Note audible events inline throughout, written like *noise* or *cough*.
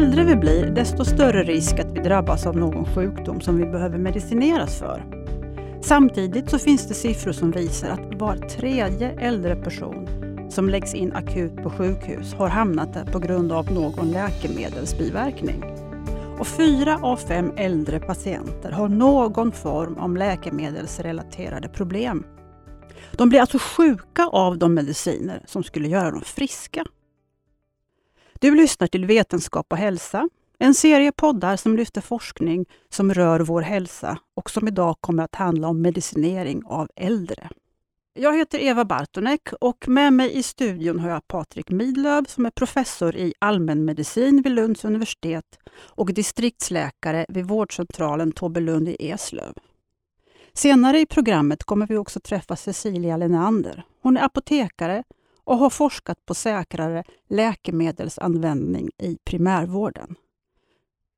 äldre vi blir, desto större risk att vi drabbas av någon sjukdom som vi behöver medicineras för. Samtidigt så finns det siffror som visar att var tredje äldre person som läggs in akut på sjukhus har hamnat där på grund av någon läkemedelsbiverkning. Och fyra av fem äldre patienter har någon form av läkemedelsrelaterade problem. De blir alltså sjuka av de mediciner som skulle göra dem friska. Du lyssnar till Vetenskap och hälsa, en serie poddar som lyfter forskning som rör vår hälsa och som idag kommer att handla om medicinering av äldre. Jag heter Eva Bartonek och med mig i studion har jag Patrik Midlöv som är professor i allmänmedicin vid Lunds universitet och distriktsläkare vid vårdcentralen Tobelund i Eslöv. Senare i programmet kommer vi också träffa Cecilia Lenander. Hon är apotekare och har forskat på säkrare läkemedelsanvändning i primärvården.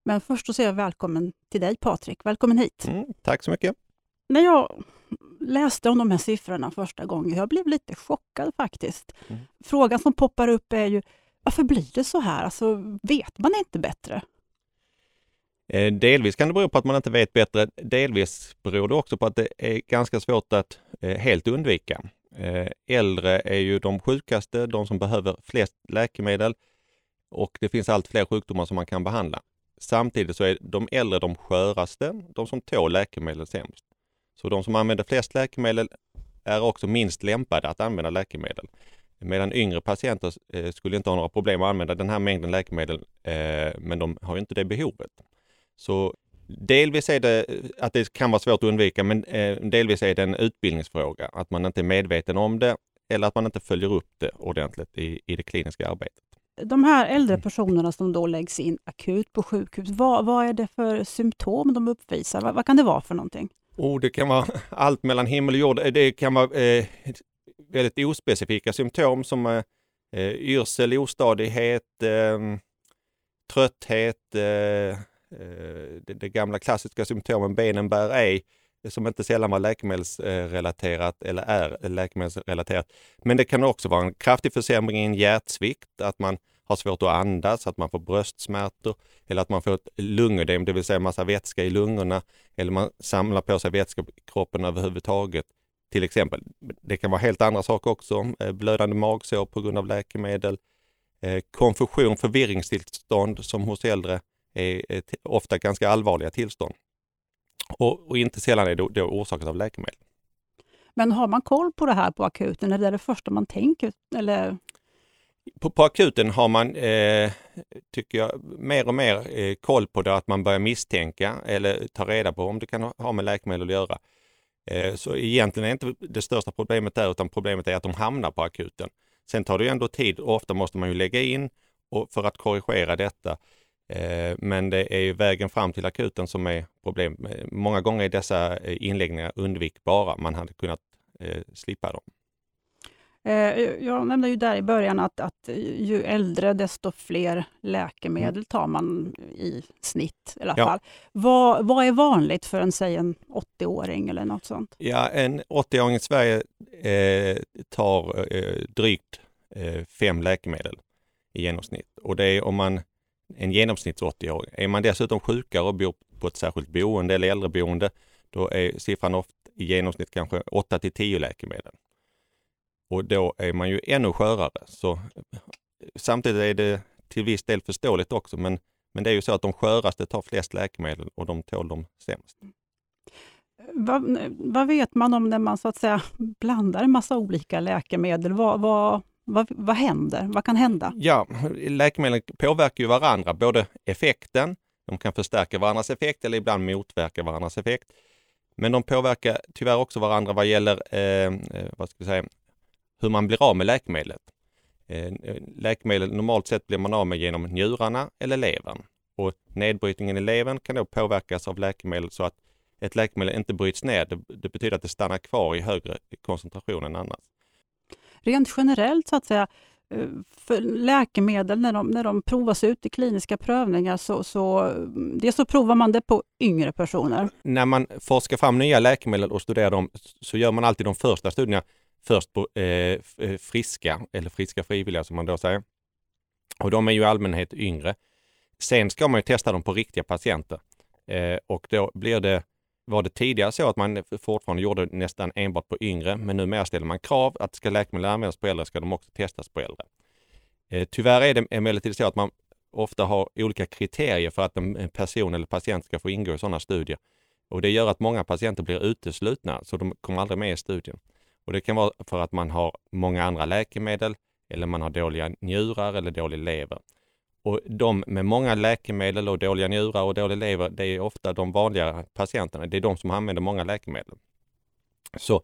Men först så säger jag välkommen till dig Patrik. Välkommen hit. Mm, tack så mycket. När jag läste om de här siffrorna första gången, jag blev lite chockad faktiskt. Mm. Frågan som poppar upp är ju, varför blir det så här? Alltså, vet man inte bättre? Eh, delvis kan det bero på att man inte vet bättre. Delvis beror det också på att det är ganska svårt att eh, helt undvika. Eh, äldre är ju de sjukaste, de som behöver flest läkemedel och det finns allt fler sjukdomar som man kan behandla. Samtidigt så är de äldre de sköraste, de som tål läkemedel sämst. Så de som använder flest läkemedel är också minst lämpade att använda läkemedel. Medan yngre patienter eh, skulle inte ha några problem att använda den här mängden läkemedel, eh, men de har inte det behovet. Så delvis är det att det kan vara svårt att undvika, men eh, delvis är det en utbildningsfråga, att man inte är medveten om det eller att man inte följer upp det ordentligt i, i det kliniska arbetet. De här äldre personerna som då läggs in akut på sjukhus, vad, vad är det för symptom de uppvisar? Vad, vad kan det vara för någonting? Oh, det kan vara *laughs* allt mellan himmel och jord. Det kan vara eh, väldigt ospecifika symptom som eh, yrsel, ostadighet, eh, trötthet, eh, eh, Eh, det, det, gamla klassiska symptomen benen bär ej, som inte sällan var läkemedelsrelaterat eller är läkemedelsrelaterat. Men det kan också vara en kraftig försämring i en hjärtsvikt, att man har svårt att andas, att man får bröstsmärtor eller att man får ett lungödem, det vill säga massa vätska i lungorna eller man samlar på sig vätska i kroppen överhuvudtaget. Till exempel. Det kan vara helt andra saker också. Eh, blödande magsår på grund av läkemedel. Eh, konfusion, förvirringstillstånd som hos äldre är ofta ganska allvarliga tillstånd. Och, och inte sällan är det då orsakat av läkemedel. Men har man koll på det här på akuten? Är det det första man tänker? Eller? På, på akuten har man, eh, tycker jag, mer och mer eh, koll på det, att man börjar misstänka eller ta reda på om det kan ha med läkemedel att göra. Eh, så egentligen är inte det största problemet där, utan problemet är att de hamnar på akuten. Sen tar det ju ändå tid och ofta måste man ju lägga in och för att korrigera detta. Eh, men det är ju vägen fram till akuten som är problem. Eh, många gånger är dessa eh, inläggningar undvikbara. Man hade kunnat slippa dem. Jag nämnde ju där i början att, att ju äldre desto fler läkemedel mm. tar man i snitt i alla ja. fall. Vad, vad är vanligt för en, säg en 80-åring eller något sånt? Ja, en 80-åring i Sverige eh, tar eh, drygt eh, fem läkemedel i genomsnitt. Och det är om man en genomsnitts 80-åring. Är man dessutom sjukare och bor på ett särskilt boende eller äldreboende, då är siffran ofta i genomsnitt kanske 8 till 10 läkemedel. Och då är man ju ännu skörare. Så, samtidigt är det till viss del förståeligt också, men, men det är ju så att de sköraste tar flest läkemedel och de tål de sämst. Vad, vad, vet man om när man så att säga blandar en massa olika läkemedel? Vad, vad, vad, vad händer? Vad kan hända? Ja, läkemedel påverkar ju varandra, både effekten, de kan förstärka varandras effekt eller ibland motverka varandras effekt. Men de påverkar tyvärr också varandra vad gäller eh, eh, vad ska vi säga, hur man blir av med läkemedlet. Eh, läkemedel normalt sett blir man av med genom njurarna eller levern. Och nedbrytningen i levern kan då påverkas av läkemedel så att ett läkemedel inte bryts ner. Det, det betyder att det stannar kvar i högre koncentration än annars rent generellt så att säga, eh, för läkemedel, när de, när de provas ut i kliniska prövningar, så, så, dels så provar man det på yngre personer. När man forskar fram nya läkemedel och studerar dem så gör man alltid de första studierna först på eh, eh friska, eller friska frivilliga som man då säger. Och de är ju i allmänhet yngre. Sen ska man ju testa dem på riktiga patienter eh, och då blir det var det tidigare så att man fortfarande gjorde nästan enbart på yngre, men numera ställer man krav att ska läkemedel användas på äldre ska de också testas på äldre. Eh, tyvärr är det emellertid så att man ofta har olika kriterier för att en person eller patient ska få ingå i sådana studier. Och det gör att många patienter blir uteslutna, så de kommer aldrig med i studien. Och det kan vara för att man har många andra läkemedel eller man har dåliga njurar eller dålig lever. Och de med många läkemedel och dåliga njurar och dålig lever, det är ofta de vanliga patienterna. Det är de som använder många läkemedel. Så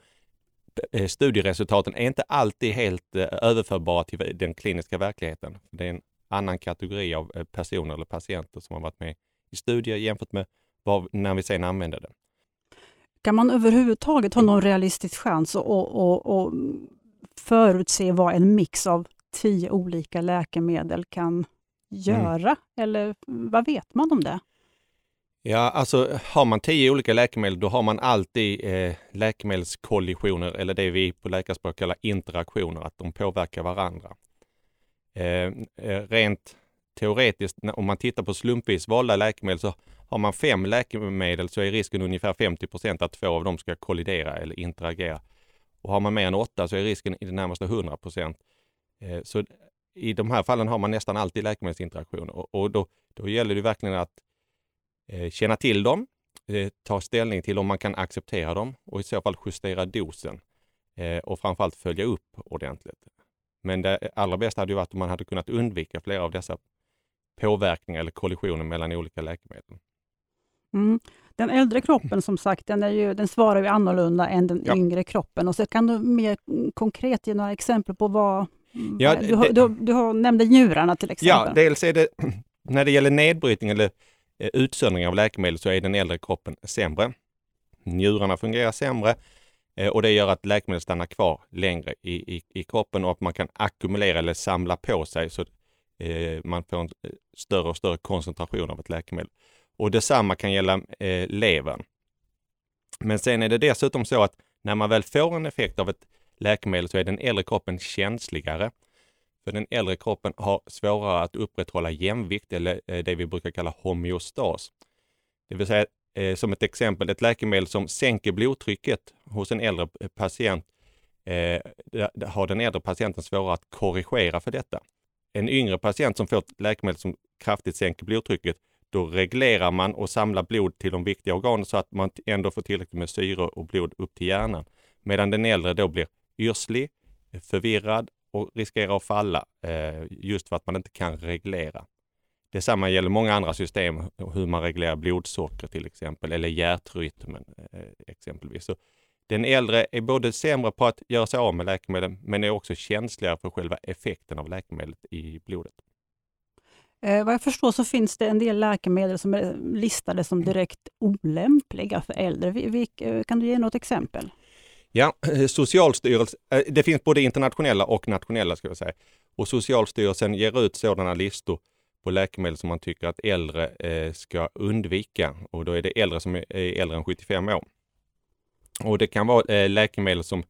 eh, studieresultaten är inte alltid helt eh, överförbara till den kliniska verkligheten. Det är en annan kategori av eh, personer eller patienter som har varit med i studier jämfört med vad, när vi sen använder det. Kan man överhuvudtaget ha någon realistisk chans att och, och förutse vad en mix av tio olika läkemedel kan göra? Mm. Eller vad vet man om det? Ja, alltså har man tio olika läkemedel, då har man alltid eh, läkemedelskollisioner eller det vi på läkarspråk kallar interaktioner, att de påverkar varandra. Eh, eh, rent teoretiskt, om man tittar på slumpvis valda läkemedel, så har man fem läkemedel så är risken ungefär 50% att två av dem ska kollidera eller interagera. Och har man mer än åtta så är risken i det närmaste 100 eh, Så i de här fallen har man nästan alltid läkemedelsinteraktioner och då, då gäller det verkligen att känna till dem, ta ställning till om man kan acceptera dem och i så fall justera dosen och framförallt följa upp ordentligt. Men det allra bästa hade ju varit om man hade kunnat undvika flera av dessa påverkningar eller kollisioner mellan olika läkemedel. Mm. Den äldre kroppen som sagt, den, är ju, den svarar ju annorlunda än den ja. yngre kroppen. Och så Kan du mer konkret ge några exempel på vad... Ja, du, det, du, du har, nämnde njurarna till exempel. Ja, dels är det *clears throat* när det gäller nedbrytning eller eh, utsöndring av läkemedel så är den äldre kroppen sämre. Njurarna fungerar sämre Eh, och det gör att läkemedel stannar kvar längre i, i, i kroppen och att man kan ackumulera eller samla på sig så eh, man får en större och större koncentration av ett läkemedel. Och detsamma kan gälla eh, levern. Men sen är det dessutom så att när man väl får en effekt av ett läkemedel så är den äldre kroppen känsligare. För den äldre kroppen har svårare att upprätthålla jämvikt eller eh, det vi brukar kalla homeostas. Det vill säga eh, som ett exempel, ett läkemedel som sänker blodtrycket hos en äldre eh, patient eh, har den äldre patienten svårare att korrigera för detta. En yngre patient som får ett läkemedel som kraftigt sänker blodtrycket, då reglerar man och samlar blod till de viktiga organen så att man ändå får tillräckligt med syre och blod upp till hjärnan. Medan den äldre då blir yrslig, förvirrad och riskerar att falla eh, just för att man inte kan reglera. Detsamma gäller många andra system, hur man reglerar blodsocker till exempel, eller hjärtrytmen eh, exempelvis. Så den äldre är både sämre på att göra sig av med läkemedel, men är också känsligare för själva effekten av läkemedlet i blodet. Eh, vad jag förstår så finns det en del läkemedel som är listade som direkt olämpliga för äldre. Vi, vi, eh, kan du ge något exempel? Ja, *clears throat* Socialstyrelsen, eh, det finns både internationella och nationella ska jag säga. Och Socialstyrelsen ger ut sådana listor på läkemedel som man tycker att äldre eh, ska undvika. Och då är det äldre som är äldre än 75 år. Och det kan vara eh, läkemedel som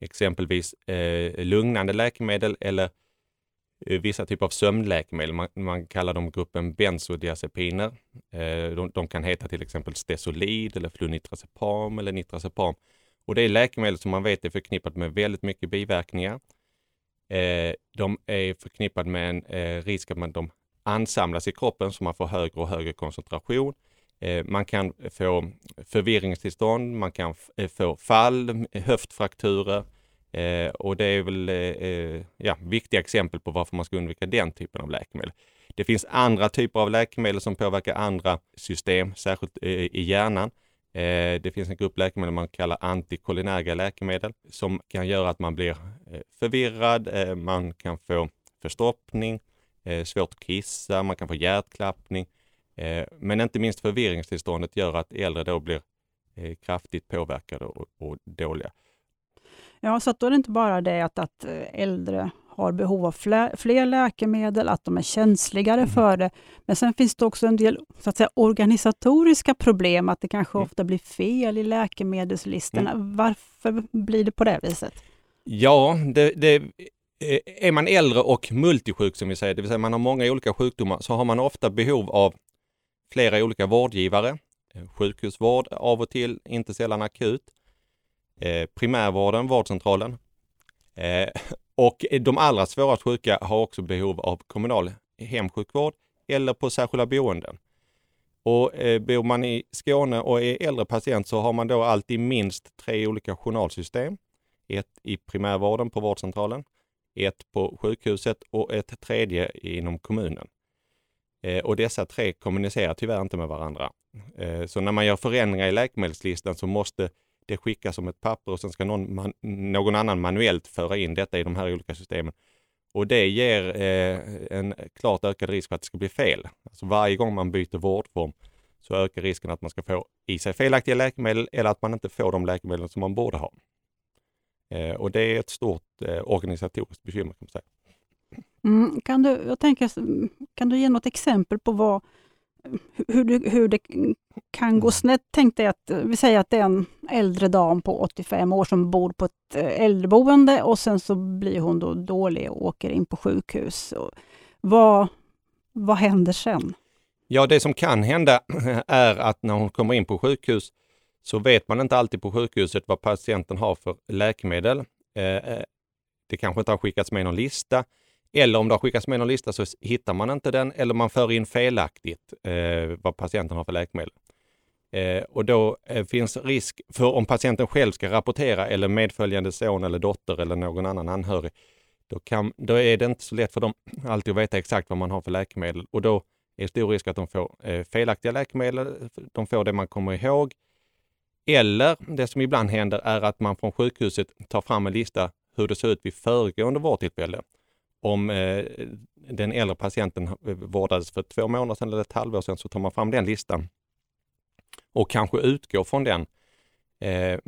exempelvis lugnande läkemedel eller vissa typer av sömnläkemedel. Man, man, kallar dem gruppen bensodiazepiner. Eh, de, de, kan heta till exempel Stesolid eller flunitrazepam eller nitrazepam. Och det är läkemedel som man vet är förknippat med väldigt mycket biverkningar. Eh, de är förknippade med en eh, risk att de ansamlas i kroppen så man får högre och högre koncentration. Eh, man kan få förvirringstillstånd, man kan eh, få fall, eh, höftfrakturer eh, och det är väl eh, ja, viktiga exempel på varför man ska undvika den typen av läkemedel. Det finns andra typer av läkemedel som påverkar andra system, särskilt i hjärnan. Eh, det finns en grupp läkemedel man kallar antikolinerga läkemedel som kan göra att man blir eh, förvirrad, eh, man kan få förstoppning, svårt att kissa, man kan få hjärtklappning. Men inte minst förvirringstillståndet gör att äldre då blir kraftigt påverkade och, och dåliga. Ja, så då är det inte bara det att, att äldre har behov av fler, fler läkemedel, att de är känsligare mm. för det. Men sen finns det också en del så att säga, organisatoriska problem, att det kanske mm. ofta blir fel i läkemedelslistorna. Mm. Varför blir det på det viset? Ja, det, det är man äldre och multisjuk som vi säger, det vill säga man har många olika sjukdomar, så har man ofta behov av flera olika vårdgivare. Sjukhusvård av och till, inte sällan akut. Primärvården, vårdcentralen. Och de allra svårast sjuka har också behov av kommunal hemsjukvård eller på särskilda boenden. Och eh, bor man i Skåne och är äldre patient så har man då alltid minst tre olika journalsystem. Ett i primärvården på vårdcentralen, ett på sjukhuset och ett tredje inom kommunen. Eh, och dessa tre kommunicerar tyvärr inte med varandra. Eh, så när man gör förändringar i läkemedelslistan så måste det skickas som ett papper och sen ska någon, man, någon annan manuellt föra in detta i de här olika systemen. Och det ger eh, en klart ökad risk för att det ska bli fel. Alltså varje gång man byter vårdform så ökar risken att man ska få i sig felaktiga läkemedel eller att man inte får de läkemedel som man borde ha. Eh, och det är ett stort eh, organisatoriskt bekymmer. Kan, man säga. Mm, kan, du, jag tänker, kan du ge något exempel på vad, hur, du, hur det kan gå snett? Tänk dig att vi säger att det är en äldre dam på 85 år som bor på ett eh, äldreboende och sen så blir hon då dålig och åker in på sjukhus. Vad, vad händer sen? Ja, det som kan hända *clears throat* är att när hon kommer in på sjukhus så vet man inte alltid på sjukhuset vad patienten har för läkemedel. Eh, eh, det kanske inte har skickats med någon lista eller om det har skickats med någon lista så hittar man inte den eller man för in felaktigt eh, vad patienten har för läkemedel. Eh, och då eh, finns risk för om patienten själv ska rapportera eller medföljande son eller dotter eller någon annan anhörig, då, kan, då är det inte så lätt för dem *clears throat* alltid att veta exakt vad man har för läkemedel och då är det stor risk att de får eh, felaktiga läkemedel. De får det man kommer ihåg. Eller det som ibland händer är att man från sjukhuset tar fram en lista hur det såg ut vid föregående vårdtillfälle om eh, den äldre patienten eh, vårdades för två månader sedan eller ett halvår sedan så tar man fram den listan och kanske utgår från den. Eh,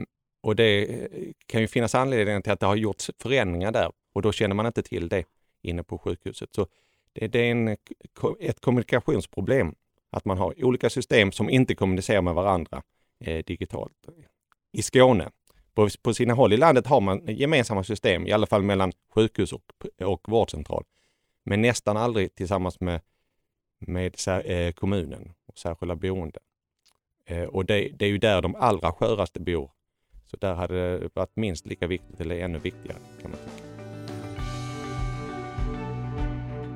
och det eh, kan ju finnas anledningar till att det har gjorts förändringar där och då känner man inte till det inne på sjukhuset. Så det, det är en, eh, ett kommunikationsproblem att man har olika system som inte kommunicerar med varandra eh, digitalt. I Skåne på, på sina håll i landet har man gemensamma system, i alla fall mellan sjukhus och, och vårdcentral. Men nästan aldrig tillsammans med, med eh, kommunen och särskilda boenden. Eh, och det, det, är ju där de allra sköraste bor. Så där hade det varit minst lika viktigt eller ännu viktigare kan man tycka.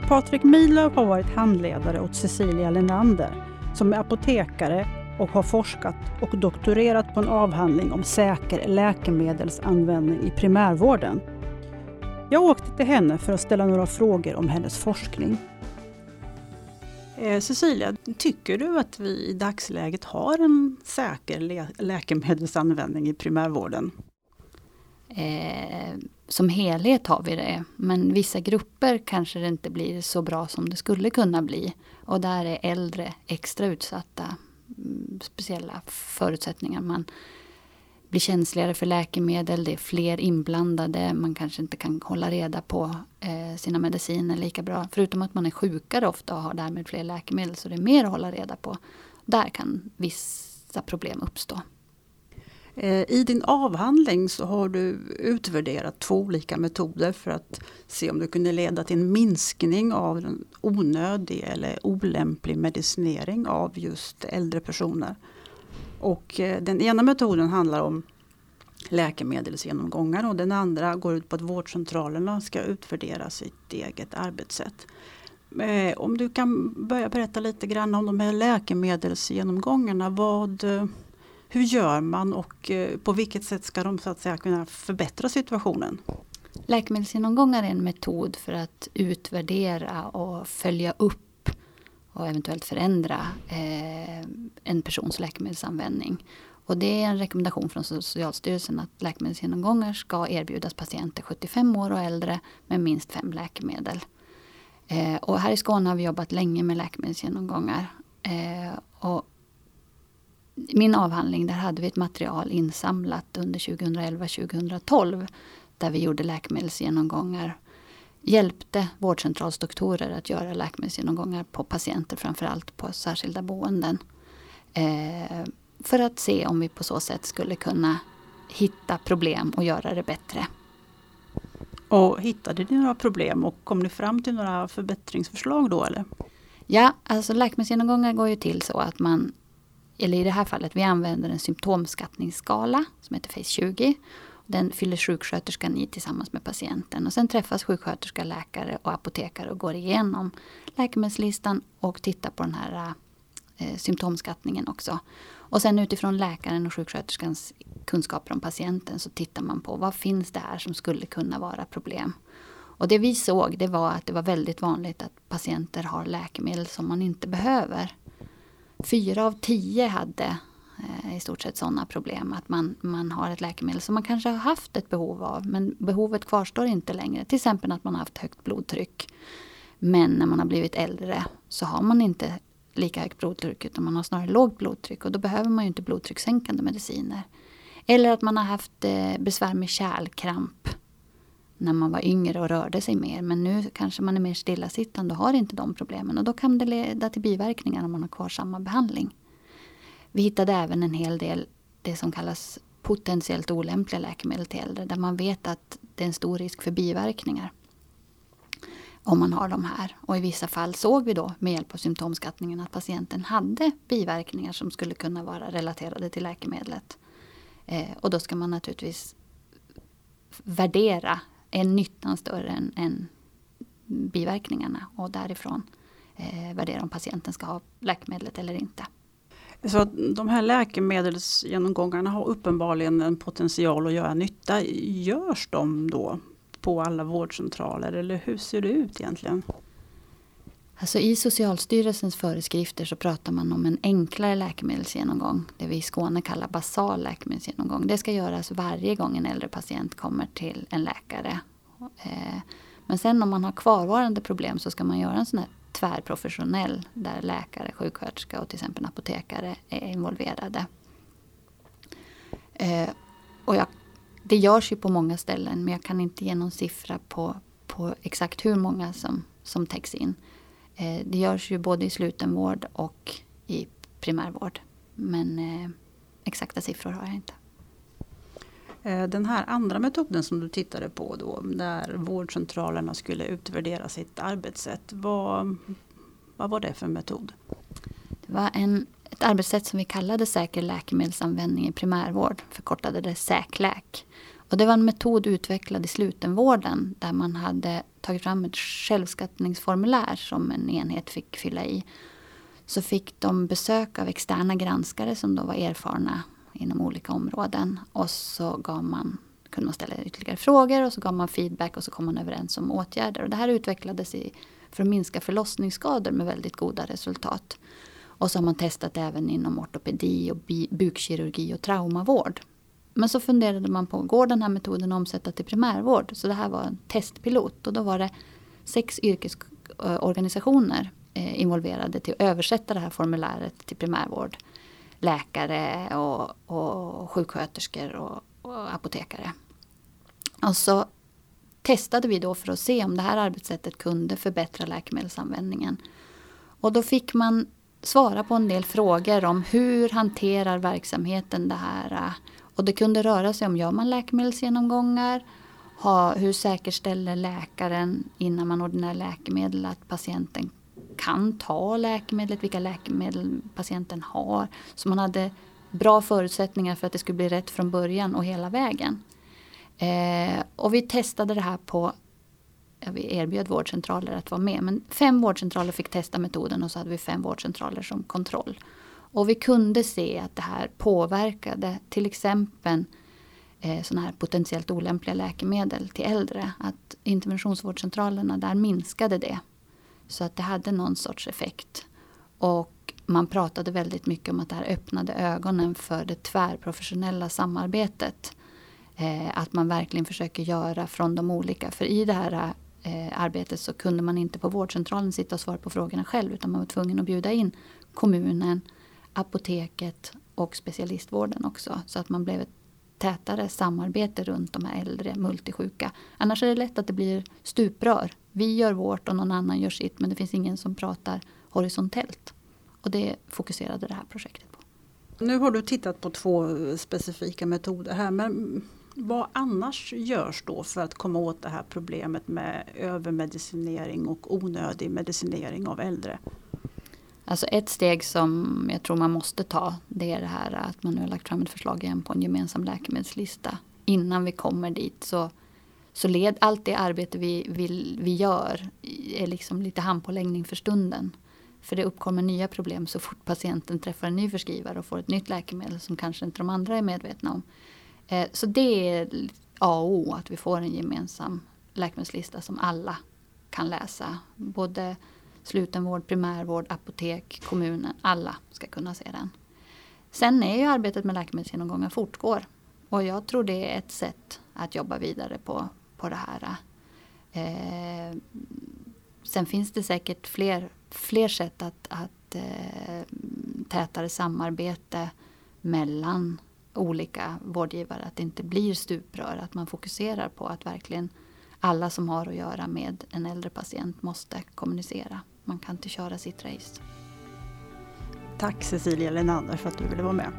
Patrik Milöv har varit handledare åt Cecilia Lenander som är apotekare och har forskat och doktorerat på en avhandling om säker läkemedelsanvändning i primärvården. Jag åkte till henne för att ställa några frågor om hennes forskning. Eh, Cecilia, tycker du att vi i dagsläget har en säker lä läkemedelsanvändning i primärvården? Eh, som helhet har vi det, men vissa grupper kanske det inte blir så bra som det skulle kunna bli. Och där är äldre extra utsatta Mm, speciella förutsättningar. Man blir känsligare för läkemedel, det är fler inblandade, man kanske inte kan hålla reda på eh, sina mediciner lika bra. Förutom att man är sjukare ofta och har därmed fler läkemedel, så det är mer att hålla reda på. Där kan vissa problem uppstå. Eh, I din avhandling så har du utvärderat två olika metoder för att se om det kunde leda till en minskning av en onödig eller olämplig medicinering av just äldre personer. Och eh, den ena metoden handlar om läkemedelsgenomgångar och den andra går ut på att vårdcentralerna ska utvärdera sitt eget arbetssätt. Eh, om du kan börja berätta lite grann om de här läkemedelsgenomgångarna. Vad, hur gör man och eh, på vilket sätt ska de så att säga kunna förbättra situationen? Läkemedelsgenomgångar är en metod för att utvärdera och följa upp och eventuellt förändra eh, en persons läkemedelsanvändning. Och det är en rekommendation från Socialstyrelsen att läkemedelsgenomgångar ska erbjudas patienter 75 år och äldre med minst fem läkemedel. Eh, och här i Skåne har vi jobbat länge med läkemedelsgenomgångar. Eh, och min avhandling, där hade vi ett material insamlat under 2011-2012 där vi gjorde läkemedelsgenomgångar. Hjälpte vårdcentralsdoktorer att göra läkemedelsgenomgångar på patienter, framförallt på särskilda boenden. Eh, för att se om vi på så sätt skulle kunna hitta problem och göra det bättre. Och hittade ni några problem och kom ni fram till några förbättringsförslag då eller? Ja, alltså läkemedelsgenomgångar går ju till så att man, eller i det här fallet, vi använder en symptomskattningsskala som heter FACE 20. Den fyller sjuksköterskan i tillsammans med patienten och sen träffas sjuksköterska, läkare och apotekare och går igenom läkemedelslistan och tittar på den här eh, symptomskattningen också. Och sen utifrån läkaren och sjuksköterskans kunskaper om patienten så tittar man på vad finns det här som skulle kunna vara problem. Och det vi såg det var att det var väldigt vanligt att patienter har läkemedel som man inte behöver. Fyra av tio hade eh, i stort sett sådana problem. Att man, man har ett läkemedel som man kanske har haft ett behov av men behovet kvarstår inte längre. Till exempel att man har haft högt blodtryck. Men när man har blivit äldre så har man inte lika högt blodtryck utan man har snarare lågt blodtryck och då behöver man ju inte blodtryckssänkande mediciner. Eller att man har haft eh, besvär med kärlkramp när man var yngre och rörde sig mer. Men nu kanske man är mer stillasittande och har inte de problemen. Och då kan det leda till biverkningar om man har kvar samma behandling. Vi hittade även en hel del det som kallas potentiellt olämpliga läkemedel till äldre. Där man vet att det är en stor risk för biverkningar. Om man har de här. Och i vissa fall såg vi då med hjälp av symptomskattningen att patienten hade biverkningar som skulle kunna vara relaterade till läkemedlet. Eh, och då ska man naturligtvis värdera är nyttan större än, än biverkningarna och därifrån eh, värdera om patienten ska ha läkemedlet eller inte. Så de här läkemedelsgenomgångarna har uppenbarligen en potential att göra nytta. Görs de då på alla vårdcentraler eller hur ser det ut egentligen? Alltså I Socialstyrelsens föreskrifter så pratar man om en enklare läkemedelsgenomgång. Det vi i Skåne kallar basal läkemedelsgenomgång. Det ska göras varje gång en äldre patient kommer till en läkare. Eh, men sen om man har kvarvarande problem så ska man göra en sån här tvärprofessionell där läkare, sjuksköterska och till exempel apotekare är involverade. Eh, och jag, det görs ju på många ställen men jag kan inte ge någon siffra på, på exakt hur många som, som täcks in. Eh, det görs ju både i slutenvård och i primärvård. Men eh, exakta siffror har jag inte. Eh, den här andra metoden som du tittade på då, där vårdcentralerna skulle utvärdera sitt arbetssätt. Vad, vad var det för metod? Det var en, ett arbetssätt som vi kallade säker läkemedelsanvändning i primärvård, förkortade det SÄKLÄK. Och det var en metod utvecklad i slutenvården där man hade tagit fram ett självskattningsformulär som en enhet fick fylla i. Så fick de besök av externa granskare som då var erfarna inom olika områden. Och så gav man, kunde man ställa ytterligare frågor och så gav man feedback och så kom man överens om åtgärder. Och det här utvecklades i, för att minska förlossningsskador med väldigt goda resultat. Och så har man testat även inom ortopedi och bukkirurgi och traumavård. Men så funderade man på, går den här metoden att omsätta till primärvård? Så det här var en testpilot och då var det sex yrkesorganisationer eh, involverade till att översätta det här formuläret till primärvård. Läkare och, och sjuksköterskor och, och apotekare. Och så testade vi då för att se om det här arbetssättet kunde förbättra läkemedelsanvändningen. Och då fick man svara på en del frågor om hur hanterar verksamheten det här och det kunde röra sig om, gör man läkemedelsgenomgångar? Ha, hur säkerställer läkaren innan man ordinerar läkemedel att patienten kan ta läkemedlet, vilka läkemedel patienten har. Så man hade bra förutsättningar för att det skulle bli rätt från början och hela vägen. Eh, och vi testade det här på, ja, vi erbjöd vårdcentraler att vara med, men fem vårdcentraler fick testa metoden och så hade vi fem vårdcentraler som kontroll. Och vi kunde se att det här påverkade till exempel eh, sådana här potentiellt olämpliga läkemedel till äldre. Att interventionsvårdcentralerna där minskade det. Så att det hade någon sorts effekt. Och man pratade väldigt mycket om att det här öppnade ögonen för det tvärprofessionella samarbetet. Eh, att man verkligen försöker göra från de olika. För i det här eh, arbetet så kunde man inte på vårdcentralen sitta och svara på frågorna själv utan man var tvungen att bjuda in kommunen, apoteket och specialistvården också. Så att man blev ett tätare samarbete runt de här äldre multisjuka. Annars är det lätt att det blir stuprör. Vi gör vårt och någon annan gör sitt men det finns ingen som pratar horisontellt. Och det fokuserade det här projektet på. Nu har du tittat på två specifika metoder här men Vad annars görs då för att komma åt det här problemet med övermedicinering och onödig medicinering av äldre? Alltså ett steg som jag tror man måste ta det är det här att man nu har lagt fram ett förslag igen på en gemensam läkemedelslista. Innan vi kommer dit så, så led allt det arbete vi, vi, vi gör är liksom lite handpåläggning för stunden. För det uppkommer nya problem så fort patienten träffar en ny förskrivare och får ett nytt läkemedel som kanske inte de andra är medvetna om. Eh, så det är A och O att vi får en gemensam läkemedelslista som alla kan läsa. Både slutenvård, primärvård, apotek, kommunen. Alla ska kunna se den. Sen är ju arbetet med läkemedelsgenomgångar fortgår. Och jag tror det är ett sätt att jobba vidare på, på det här. Eh, sen finns det säkert fler, fler sätt att, att eh, tätare samarbete mellan olika vårdgivare. Att det inte blir stuprör. Att man fokuserar på att verkligen alla som har att göra med en äldre patient måste kommunicera. Man kan inte köra sitt race. Tack Cecilia Lenander för att du ville vara med.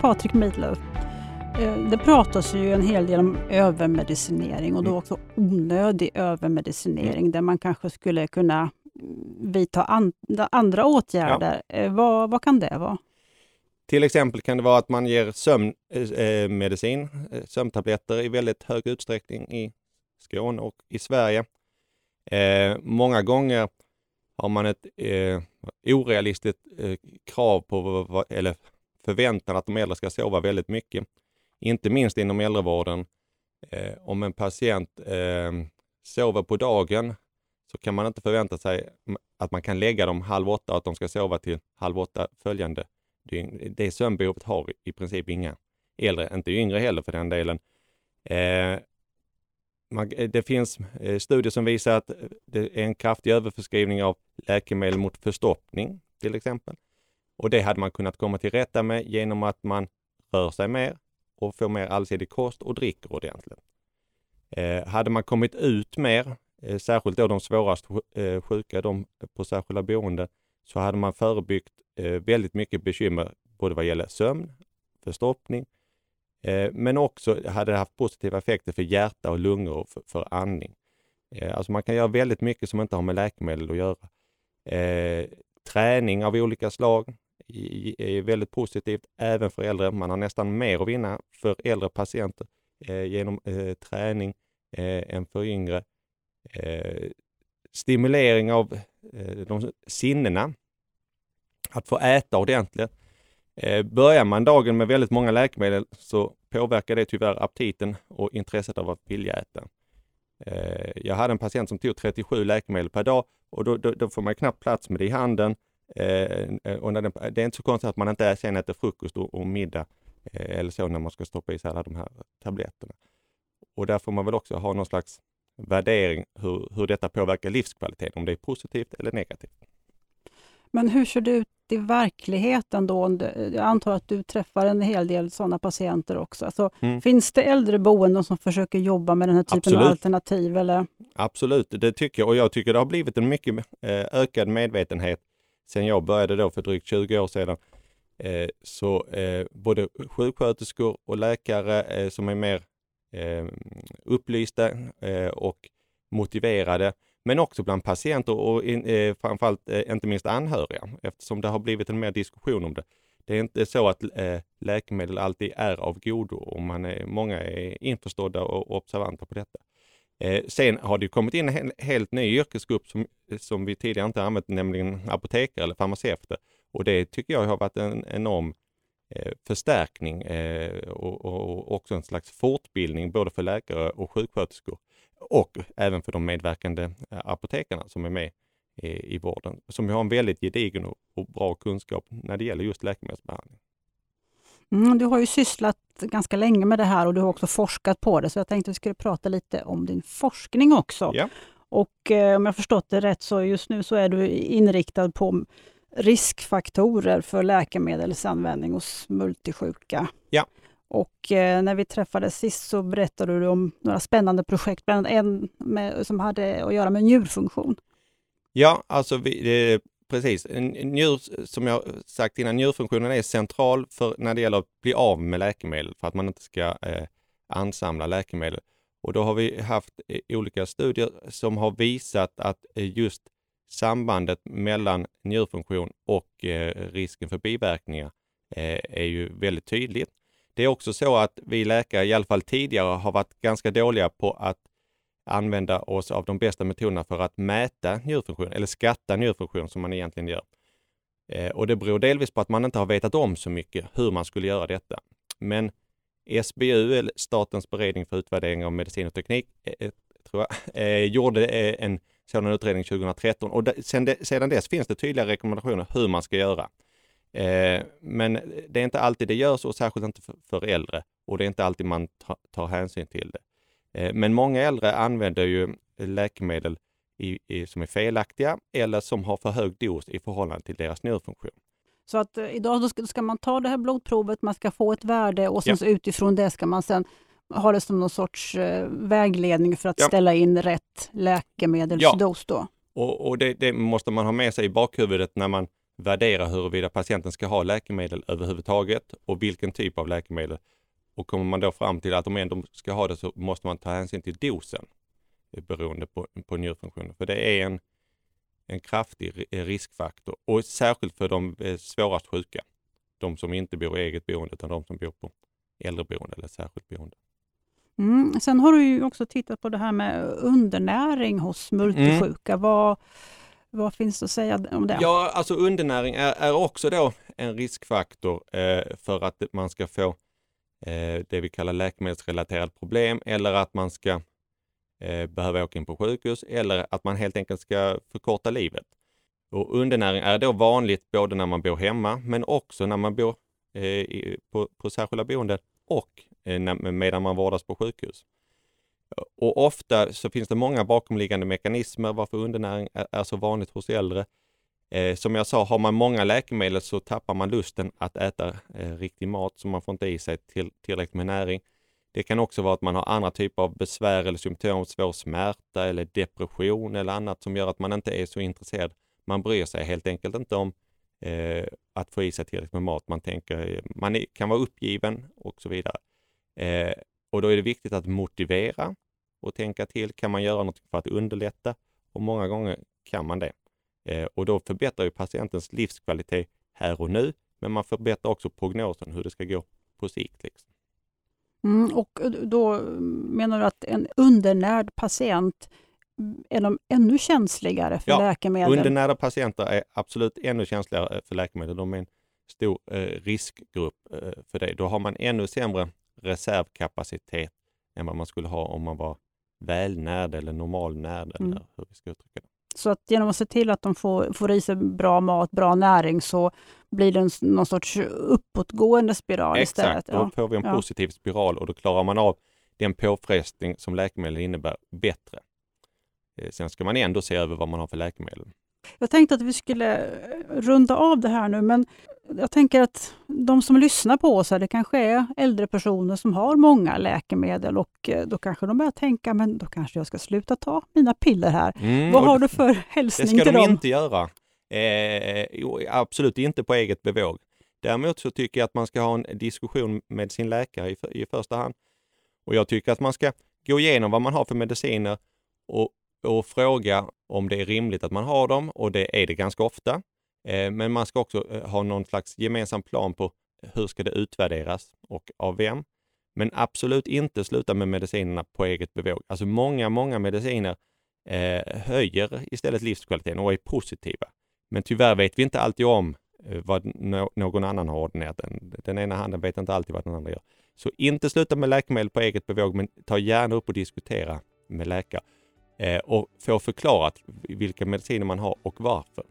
Patrik Midlöf, eh, det pratas ju en hel del om övermedicinering och då mm. också onödig övermedicinering mm. där man kanske skulle kunna vidta andra åtgärder. Ja. Eh, vad, vad kan det vara? Till exempel kan det vara att man ger sömnmedicin, eh, sömntabletter i väldigt hög utsträckning i Skåne och i Sverige. Eh, många gånger har man ett eh, orealistiskt eh, krav på, eller förväntan att de äldre ska sova väldigt mycket. Inte minst inom äldrevården. Eh, om en patient eh, sover på dagen så kan man inte förvänta sig att man kan lägga dem halv åtta och att de ska sova till halv åtta följande dygn. Det sömnbehovet har i princip inga äldre, inte yngre heller för den delen. Eh, Eh, det finns eh, studier som visar att eh, det är en kraftig överförskrivning av läkemedel mot förstoppning till exempel. Och det hade man kunnat komma till rätta med genom att man rör sig mer och får mer allsidig kost och dricker ordentligt. Eh, hade man kommit ut mer, eh, särskilt då de svårast eh, sjuka, de på särskilda boende, så hade man förebyggt eh, väldigt mycket bekymmer både vad gäller sömn, förstoppning, Eh, men också hade det haft positiva effekter för hjärta och lungor och för, för andning. Eh, alltså man kan göra väldigt mycket som inte har med läkemedel att göra. Eh, träning av olika slag är väldigt positivt även för äldre. Man har nästan mer att vinna för äldre patienter eh, genom träning än för yngre. Stimulering av de sinnena. Att få äta ordentligt. Eh, börjar man dagen med väldigt många läkemedel så påverkar det tyvärr aptiten och intresset av att vilja äta. Eh, jag hade en patient som tog 37 läkemedel per dag och då, då, då får man knappt plats med det i handen. Eh, och den, det är inte så konstigt att man inte sen äter frukost och, och middag eller så när man ska stoppa i sig alla de här tabletterna. Och där får man väl också ha någon slags värdering hur, hur detta påverkar livskvaliteten, om det är positivt eller negativt. Men hur ser det ut i verkligheten då? Jag antar att du träffar en hel del sådana patienter också. Alltså, mm. Finns det äldreboenden som försöker jobba med den här typen Absolut. av alternativ? Eller? Absolut, det tycker jag. Och jag tycker det har blivit en mycket eh, ökad medvetenhet sen jag började då för drygt 20 år sedan. Eh, så eh, både sjuksköterskor och läkare som är mer upplysta och motiverade men också bland patienter och eh, framförallt eh, inte minst anhöriga eftersom det har blivit en mer diskussion om det. Det är inte så att eh, läkemedel alltid är av godo och man är, många är införstådda och observanta på detta. Eh, sen har det kommit in en helt ny yrkesgrupp som, som vi tidigare inte använt, nämligen apotekare eller farmaceuter. Och det tycker jag har varit en enorm eh, förstärkning eh, och, och, också en slags fortbildning både för läkare och sjuksköterskor och även för de medverkande eh, apotekarna som är med i, i vården, som har en väldigt gedigen och, och bra kunskap när det gäller just läkemedelsbehandling. Mm, du har ju sysslat ganska länge med det här och du har också forskat på det, så jag tänkte att vi skulle prata lite om din forskning också. Ja. Och eh, om jag förstått det rätt så just nu så är du inriktad på riskfaktorer för läkemedelsanvändning hos multisjuka. Ja. Och eh, när vi träffades sist så berättade du om några spännande projekt, bland annat en med, som hade att göra med njurfunktion. Ja, alltså vi, precis. Njur, som jag sagt innan, njurfunktionen är central för när det gäller att bli av med läkemedel för att man inte ska eh, ansamla läkemedel. Och då har vi haft eh, olika studier som har visat att eh, just sambandet mellan njurfunktion och eh, risken för biverkningar eh, är ju väldigt tydligt. Det är också så att vi läkare, i alla fall tidigare, har varit ganska dåliga på att använda oss av de bästa metoderna för att mäta njurfunktion, eller skatta njurfunktion som man egentligen gör. Eh, och det beror delvis på att man inte har vetat om så mycket hur man skulle göra detta. Men SBU, eller Statens beredning för utvärdering av medicin och teknik, eh, eh tror jag, *laughs* eh, gjorde eh, en sådan utredning 2013 och sedan dess finns det tydliga rekommendationer hur man ska göra. Eh, men det är inte alltid det görs och särskilt inte för, äldre och det är inte alltid man tar hänsyn till det. Eh, men många äldre använder ju läkemedel i, i, som är felaktiga eller som har för hög dos i förhållande till deras njurfunktion. Så att eh, idag ska, ska, man ta det här blodprovet, man ska få ett värde och sen ja. utifrån det ska man sen ha det som någon sorts vägledning för att ja. ställa in rätt läkemedelsdos. Ja. Och, och det, det, måste man ha med sig i bakhuvudet när man värderar huruvida patienten ska ha läkemedel överhuvudtaget och vilken typ av läkemedel. Och kommer man då fram till att de ändå ska ha det så måste man ta hänsyn till dosen beroende på, på njurfunktionen. För det är en, en kraftig riskfaktor och särskilt för de eh, svårast sjuka. De som inte bor i eget boende utan de som bor på äldreboende eller särskilt boende. Mm. Sen har du ju också tittat på det här med undernäring hos multisjuka. Mm. Vad, vad finns det att säga om det? Ja, alltså undernäring är, är också då en riskfaktor eh, för att man ska få eh, det vi kallar läkemedelsrelaterat problem eller att man ska eh, behöva åka in på sjukhus eller att man helt enkelt ska förkorta livet. Och undernäring är då vanligt både när man bor hemma men också när man bor eh, i, på, på särskilda boenden och eh, medan man vårdas på sjukhus. Och ofta så finns det många bakomliggande mekanismer varför undernäring är, så vanligt hos äldre. Eh, som jag sa, har man många läkemedel så tappar man lusten att äta eh, riktig mat, så man får inte i sig till, tillräckligt med näring. Det kan också vara att man har andra typer av besvär eller symptom, svår smärta eller depression eller annat som gör att man inte är så intresserad. Man bryr sig helt enkelt inte om eh, att få i sig tillräckligt med mat. Man tänker, man kan vara uppgiven och så vidare. Eh, och då är det viktigt att motivera och tänka till. Kan man göra något för att underlätta? Och många gånger kan man det. Eh, och då förbättrar ju patientens livskvalitet här och nu, men man förbättrar också prognosen hur det ska gå på sikt. Liksom. Mm, och då menar du att en undernärd patient är de ännu känsligare för ja, läkemedel? Undernärda patienter är absolut ännu känsligare för läkemedel. De är en stor eh, riskgrupp eh, för det. Då har man ännu sämre reservkapacitet än vad man skulle ha om man var välnärd eller normalnärd. Mm. Eller hur vi ska uttrycka det. Så att genom att se till att de får, får i sig bra mat, bra näring, så blir det en, någon sorts uppåtgående spiral Exakt, istället? Exakt, då får vi en ja. positiv spiral och då klarar man av den påfrestning som läkemedel innebär bättre. Eh, sen ska man ändå se över vad man har för läkemedel. Jag tänkte att vi skulle runda av det här nu, men jag tänker att de som lyssnar på oss, här, det kanske är äldre personer som har många läkemedel och eh, då kanske de börjar tänka, men då kanske jag ska sluta ta mina piller här. Mm, Vad har du för hälsning till dem? Det ska de inte göra. Eh, absolut inte på eget bevåg. Däremot så tycker jag att man ska ha en diskussion med sin läkare i, i första hand. Och jag tycker att man ska gå igenom vad man har för mediciner och, och fråga om det är rimligt att man har dem och det är det ganska ofta. Eh, men man ska också eh, ha någon slags gemensam plan på hur ska det utvärderas och av vem. Men absolut inte sluta med medicinerna på eget bevåg. Alltså många, många mediciner eh, höjer istället livskvaliteten och är positiva. Men tyvärr vet vi inte alltid om vad någon annan har ordinerat. Den, den ena handen vet inte alltid vad den andra gör. Så inte sluta med läkemedel på eget bevåg, men ta gärna upp och diskutera med läkare och få förklarat vilka mediciner man har och varför.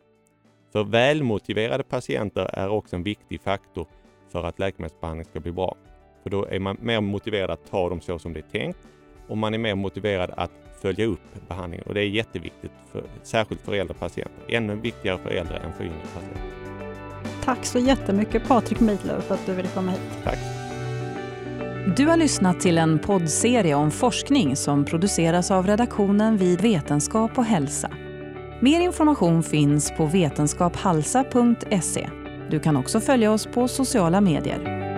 För välmotiverade patienter är också en viktig faktor för att läkemedelsbehandling ska bli bra. För då är man mer motiverad att ta dem så som det är tänkt och man är mer motiverad att följa upp behandlingen och det är jätteviktigt, för, särskilt för äldre patienter. Ännu viktigare för äldre än för yngre patienter. Tack så jättemycket Patrik Midler för att du ville komma hit. Tack. Du har lyssnat till en poddserie om forskning som produceras av redaktionen vid Vetenskap och hälsa. Mer information finns på vetenskaphalsa.se. Du kan också följa oss på sociala medier.